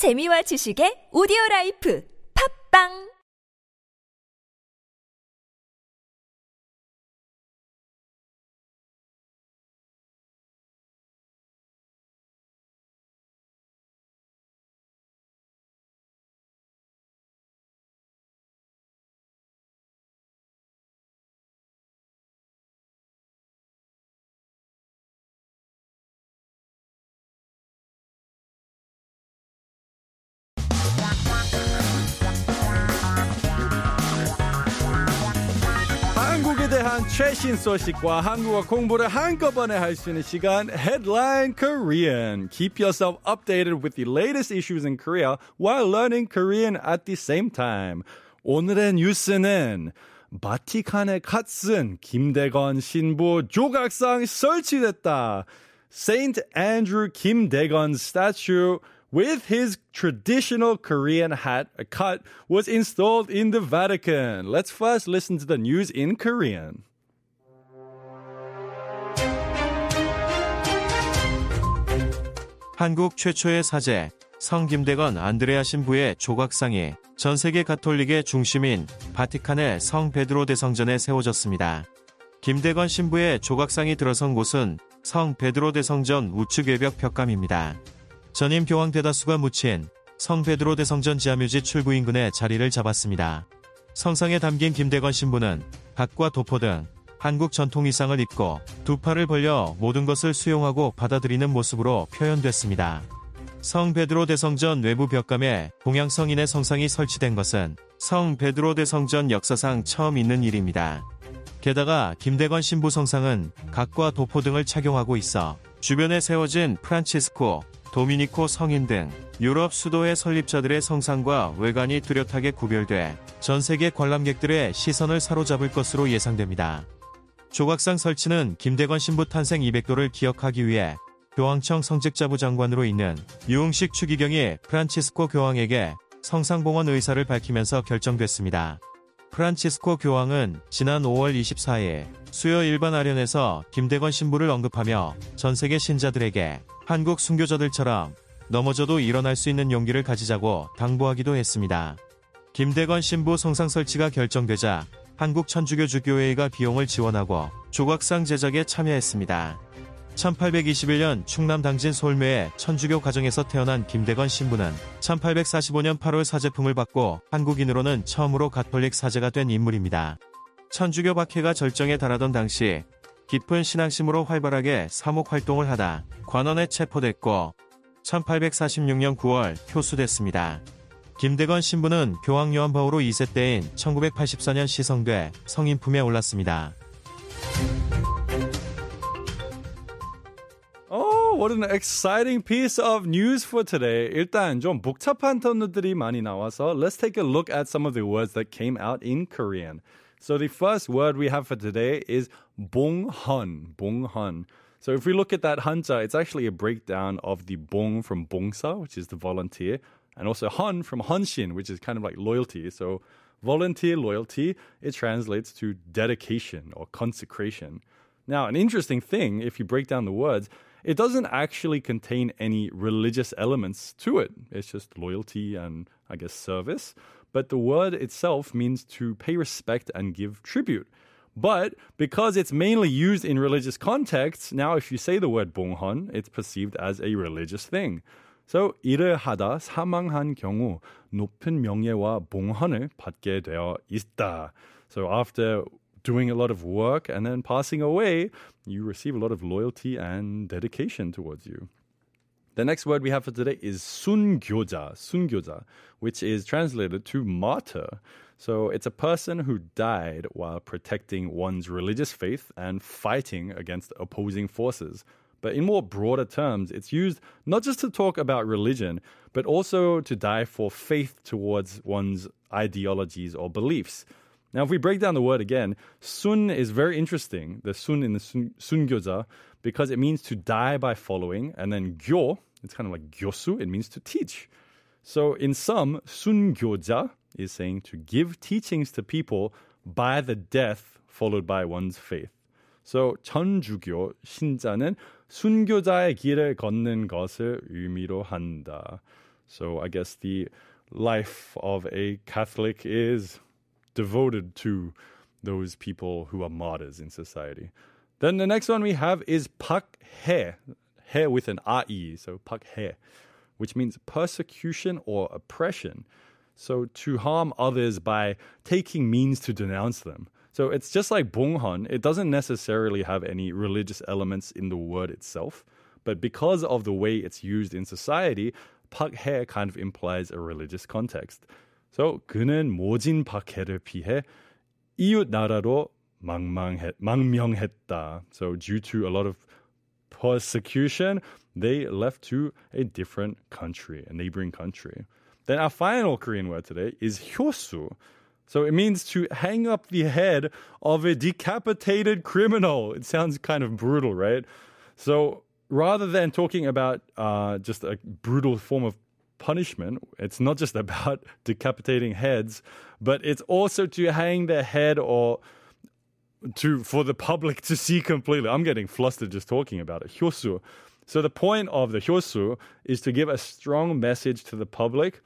재미와 지식의 오디오 라이프. 팝빵 최신 소식과 한국어 공부를 한꺼번에 할 수 있는 시간 Headline Korean. Keep yourself updated with the latest issues in Korea while learning Korean at the same time. 오늘의 뉴스는 바티칸에 갓쓴 김대건 신부 조각상 설치됐다. Saint Andrew Kim Daegon statue with his traditional Korean hat, a cut, was installed in the Vatican. Let's first listen to the news in Korean. 한국 최초의 사제 성 김대건 안드레아 신부의 조각상이 전 세계 가톨릭의 중심인 바티칸의 성 베드로 대성전에 세워졌습니다. 김대건 신부의 조각상이 들어선 곳은 성 베드로 대성전 우측 외벽 벽감입니다. 전임 교황 대다수가 묻힌 성 베드로 대성전 지하묘지 출구 인근에 자리를 잡았습니다. 성상에 담긴 김대건 신부는 갓과 도포 등 한국 전통 의상을 입고 두 팔을 벌려 모든 것을 수용하고 받아들이는 모습으로 표현됐습니다. 성 베드로 대성전 외부 벽감에 동양 성인의 성상이 설치된 것은 성 베드로 대성전 역사상 처음 있는 일입니다. 게다가 김대건 신부 성상은 각과 도포 등을 착용하고 있어 주변에 세워진 프란치스코, 도미니코 성인 등 유럽 수도의 설립자들의 성상과 외관이 뚜렷하게 구별돼 전 세계 관람객들의 시선을 사로잡을 것으로 예상됩니다. 조각상 설치는 김대건 신부 탄생 200도를 기억하기 위해 교황청 성직자부 장관으로 있는 유흥식 추기경이 프란치스코 교황에게 성상봉헌 의사를 밝히면서 결정됐습니다. 프란치스코 교황은 지난 5월 24일 수요 일반 아련에서 김대건 신부를 언급하며 전 세계 신자들에게 한국 순교자들처럼 넘어져도 일어날 수 있는 용기를 가지자고 당부하기도 했습니다. 김대건 신부 성상 설치가 결정되자 한국 천주교 주교회의가 비용을 지원하고 조각상 제작에 참여했습니다. 1821년 충남 당진 솔매의 천주교 가정에서 태어난 김대건 신부는 1845년 8월 사제품을 받고 한국인으로는 처음으로 가톨릭 사제가 된 인물입니다. 천주교 박해가 절정에 달하던 당시 깊은 신앙심으로 활발하게 사목 활동을 하다 관원에 체포됐고 1846년 9월 효수됐습니다. 김대건 신부는 교황 요한 바오로 2세 때인 1984년 시성돼 성인품에 올랐습니다. Oh, what an exciting piece of news for today. 일단 좀 복잡한 단어들이 많이 나와서 let's take a look at some of the words that came out in Korean. So the first word we have for today is 봉헌, 봉헌. So if we look at that hanja, it's actually a breakdown of the 봉 from 봉사, which is the volunteer, and also Han from Hanshin, which is kind of like loyalty. So volunteer loyalty, it translates to dedication or consecration. Now, an interesting thing, if you break down the words, it doesn't actually contain any religious elements to it. It's just loyalty and, I guess, service. But the word itself means to pay respect and give tribute. But because it's mainly used in religious contexts, now if you say the word bonghan, it's perceived as a religious thing. So 일을 하다 사망한 경우 높은 명예와 봉헌을 받게 되어 있다. So after doing a lot of work and then passing away, you receive a lot of loyalty and dedication towards you. The next word we have for today is 순교자, 순교자, which is translated to martyr. So it's a person who died while protecting one's religious faith and fighting against opposing forces. But in more broader terms, it's used not just to talk about religion, but also to die for faith towards one's ideologies or beliefs. Now, if we break down the word again, sun is very interesting, the sun in the sun, sungyoza, because it means to die by following, and then gyo, it's kind of like gyosu, it means to teach. So in sum, sungyoja is saying to give teachings to people by the death followed by one's faith. So 천주교 신자는 순교자의 길을 걷는 것을 의미로 한다. So I guess the life of a Catholic is devoted to those people who are martyrs in society. Then the next one we have is Pak He, He with an I, so Pak He, which means persecution or oppression. So to harm others by taking means to denounce them. So it's just like Bonghan, it doesn't necessarily have any religious elements in the word itself, but because of the way it's used in society, 박해 kind of implies a religious context. So 그는 모진 박해를 피해 이웃 나라로 망망했, 망명했다. So due to a lot of persecution, they left to a different country, a neighboring country. Then our final Korean word today is hyosu. So it means to hang up the head of a decapitated criminal. It sounds kind of brutal, right? So rather than talking about uh, just a brutal form of punishment, it's not just about decapitating heads, but it's also to hang their head or to for the public to see completely. I'm getting flustered just talking about it. Hyosu. So the point of the hyosu is to give a strong message to the public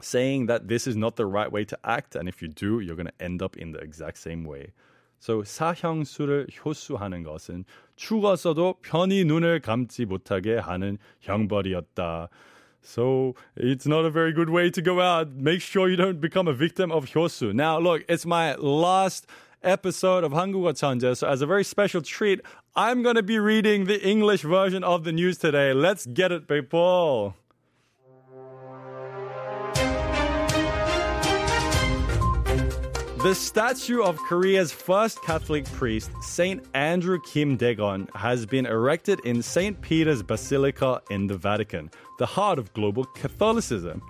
saying that this is not the right way to act and if you do you're going to end up in the exact same way. So 사형수를 효수하는 것은 죽었어도 편히 눈을 감지 못하게 하는 형벌이었다. So it's not a very good way to go out. Make sure you don't become a victim of 효수. Now look, it's my last episode of 한국어 천재. So as a very special treat, I'm going to be reading the English version of the news today. Let's get it, people. The statue of Korea's first Catholic priest, Saint Andrew Kim Daegon, has been erected in St. Peter's Basilica in the Vatican, the heart of global Catholicism.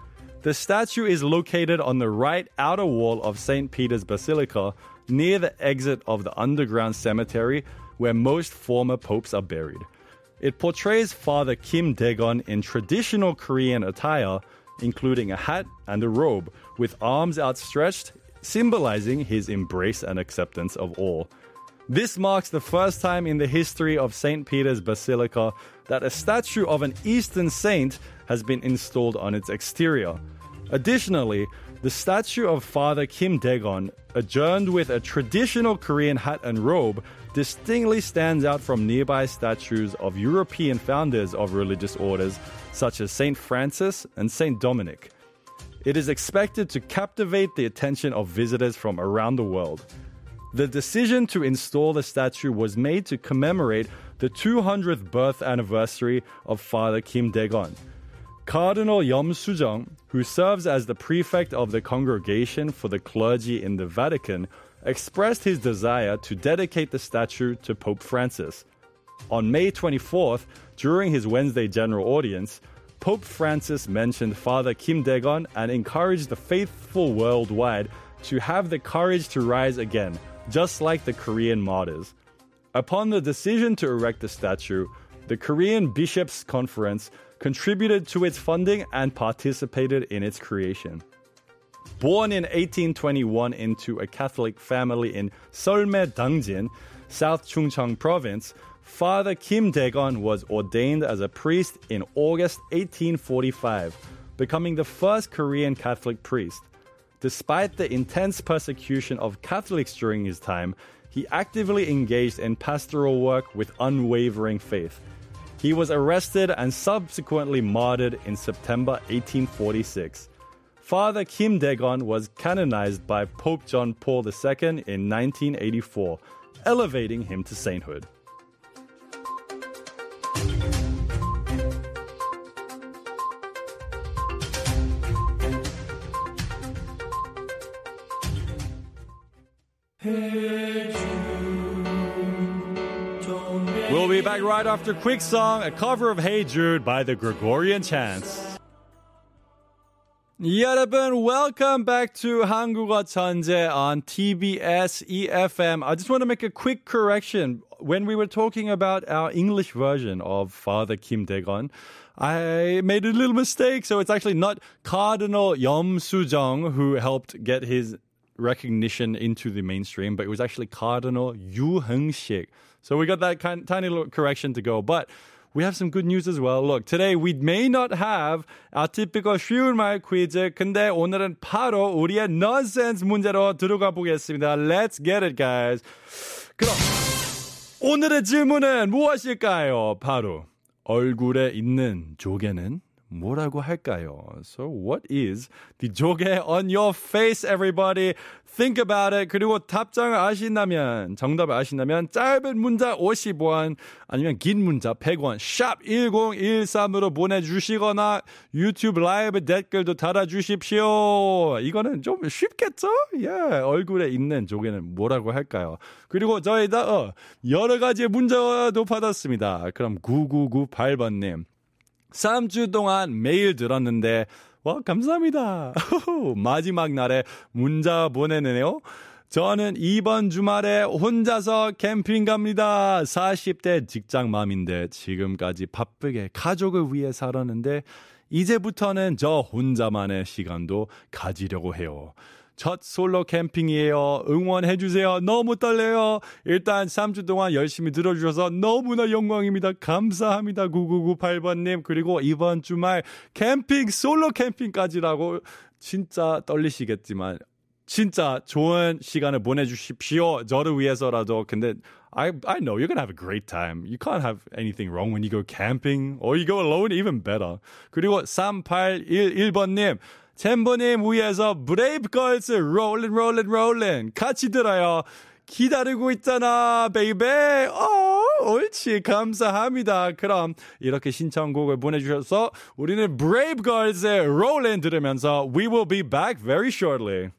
The statue is located on the right outer wall of St. Peter's Basilica, near the exit of the underground cemetery where most former popes are buried. It portrays Father Kim Daegon in traditional Korean attire, including a hat and a robe, with arms outstretched symbolizing his embrace and acceptance of all. This marks the first time in the history of St. Peter's Basilica that a statue of an Eastern saint has been installed on its exterior. Additionally, the statue of Father Kim Daegon, adorned with a traditional Korean hat and robe, distinctly stands out from nearby statues of European founders of religious orders such as St. Francis and St. Dominic. It is expected to captivate the attention of visitors from around the world. The decision to install the statue was made to commemorate the 200th birth anniversary of Father Kim Daegon. Cardinal Yom Sujong, who serves as the prefect of the Congregation for the Clergy in the Vatican, expressed his desire to dedicate the statue to Pope Francis. On May 24th, during his Wednesday general audience, Pope Francis mentioned Father Kim Daegon and encouraged the faithful worldwide to have the courage to rise again, just like the Korean martyrs. Upon the decision to erect the statue, the Korean Bishops' Conference contributed to its funding and participated in its creation. Born in 1821 into a Catholic family in Seolme Dangjin, South Chungcheong Province, Father Kim Daegon was ordained as a priest in August 1845, becoming the first Korean Catholic priest. Despite the intense persecution of Catholics during his time, he actively engaged in pastoral work with unwavering faith. He was arrested and subsequently martyred in September 1846. Father Kim Daegon was canonized by Pope John Paul II in 1984, elevating him to sainthood. We'll be back right after quick song, a cover of Hey Jude by the Gregorian Chants. 여러분, welcome back to 한국어 천재 on TBS EFM. I just want to make a quick correction. When we were talking about our English version of Father Kim Daegon, I made a little mistake. So it's actually not Cardinal Yom Sujong who helped get his recognition into the mainstream, but it was actually Cardinal Yu Heng-shik. So we got that kind, tiny little correction to go. But we have some good news as well. Look, today we may not have our typical 쉬운 말 퀴즈. 근데 오늘은 바로 우리의 nonsense 문제로 들어가 보겠습니다. Let's get it, guys. 그럼 오늘의 질문은 무엇일까요? 바로 얼굴에 있는 조개는 뭐라고 할까요? So what is the 조개 on your face, everybody? Think about it. 그리고 답장을 아신다면, 정답을 아신다면 짧은 문자 50원, 아니면 긴 문자 100원, 샵 1013으로 보내 주시거나 유튜브 라이브 댓글도 달아 주십시오. 이거는 좀 쉽겠죠? 예, yeah, 얼굴에 있는 조개는 뭐라고 할까요? 그리고 저희 다 어, 여러 가지 문자도 받았습니다. 그럼 9998번 님. 3주 동안 매일 들었는데, 와, 감사합니다. 마지막 날에 문자 보내네요. 저는 이번 주말에 혼자서 캠핑 갑니다. 40대 직장맘인데 지금까지 바쁘게 가족을 위해 살았는데 이제부터는 저 혼자만의 시간도 가지려고 해요. 첫 솔로 캠핑이에요. 응원해주세요. 너무 떨려요. 일단 3주 동안 열심히 들어주셔서 너무나 영광입니다. 감사합니다. 9998번님. 그리고 이번 주말 캠핑, 솔로 캠핑까지라고 진짜 떨리시겠지만 진짜 좋은 시간을 보내주십시오. 저를 위해서라도. 근데 I, I know you're to have a great time. You can't have anything wrong when you go camping or you go alone, even better. 그리고 3811번님. 챔버님 위에서 브레이브걸스 롤린 롤린 롤린 같이 들어요. 기다리고 있잖아, 베이베. 어, 옳지. 감사합니다. 그럼 이렇게 신청곡을 보내주셔서 우리는 브레이브걸스의 롤린 들으면서 We will be back very shortly.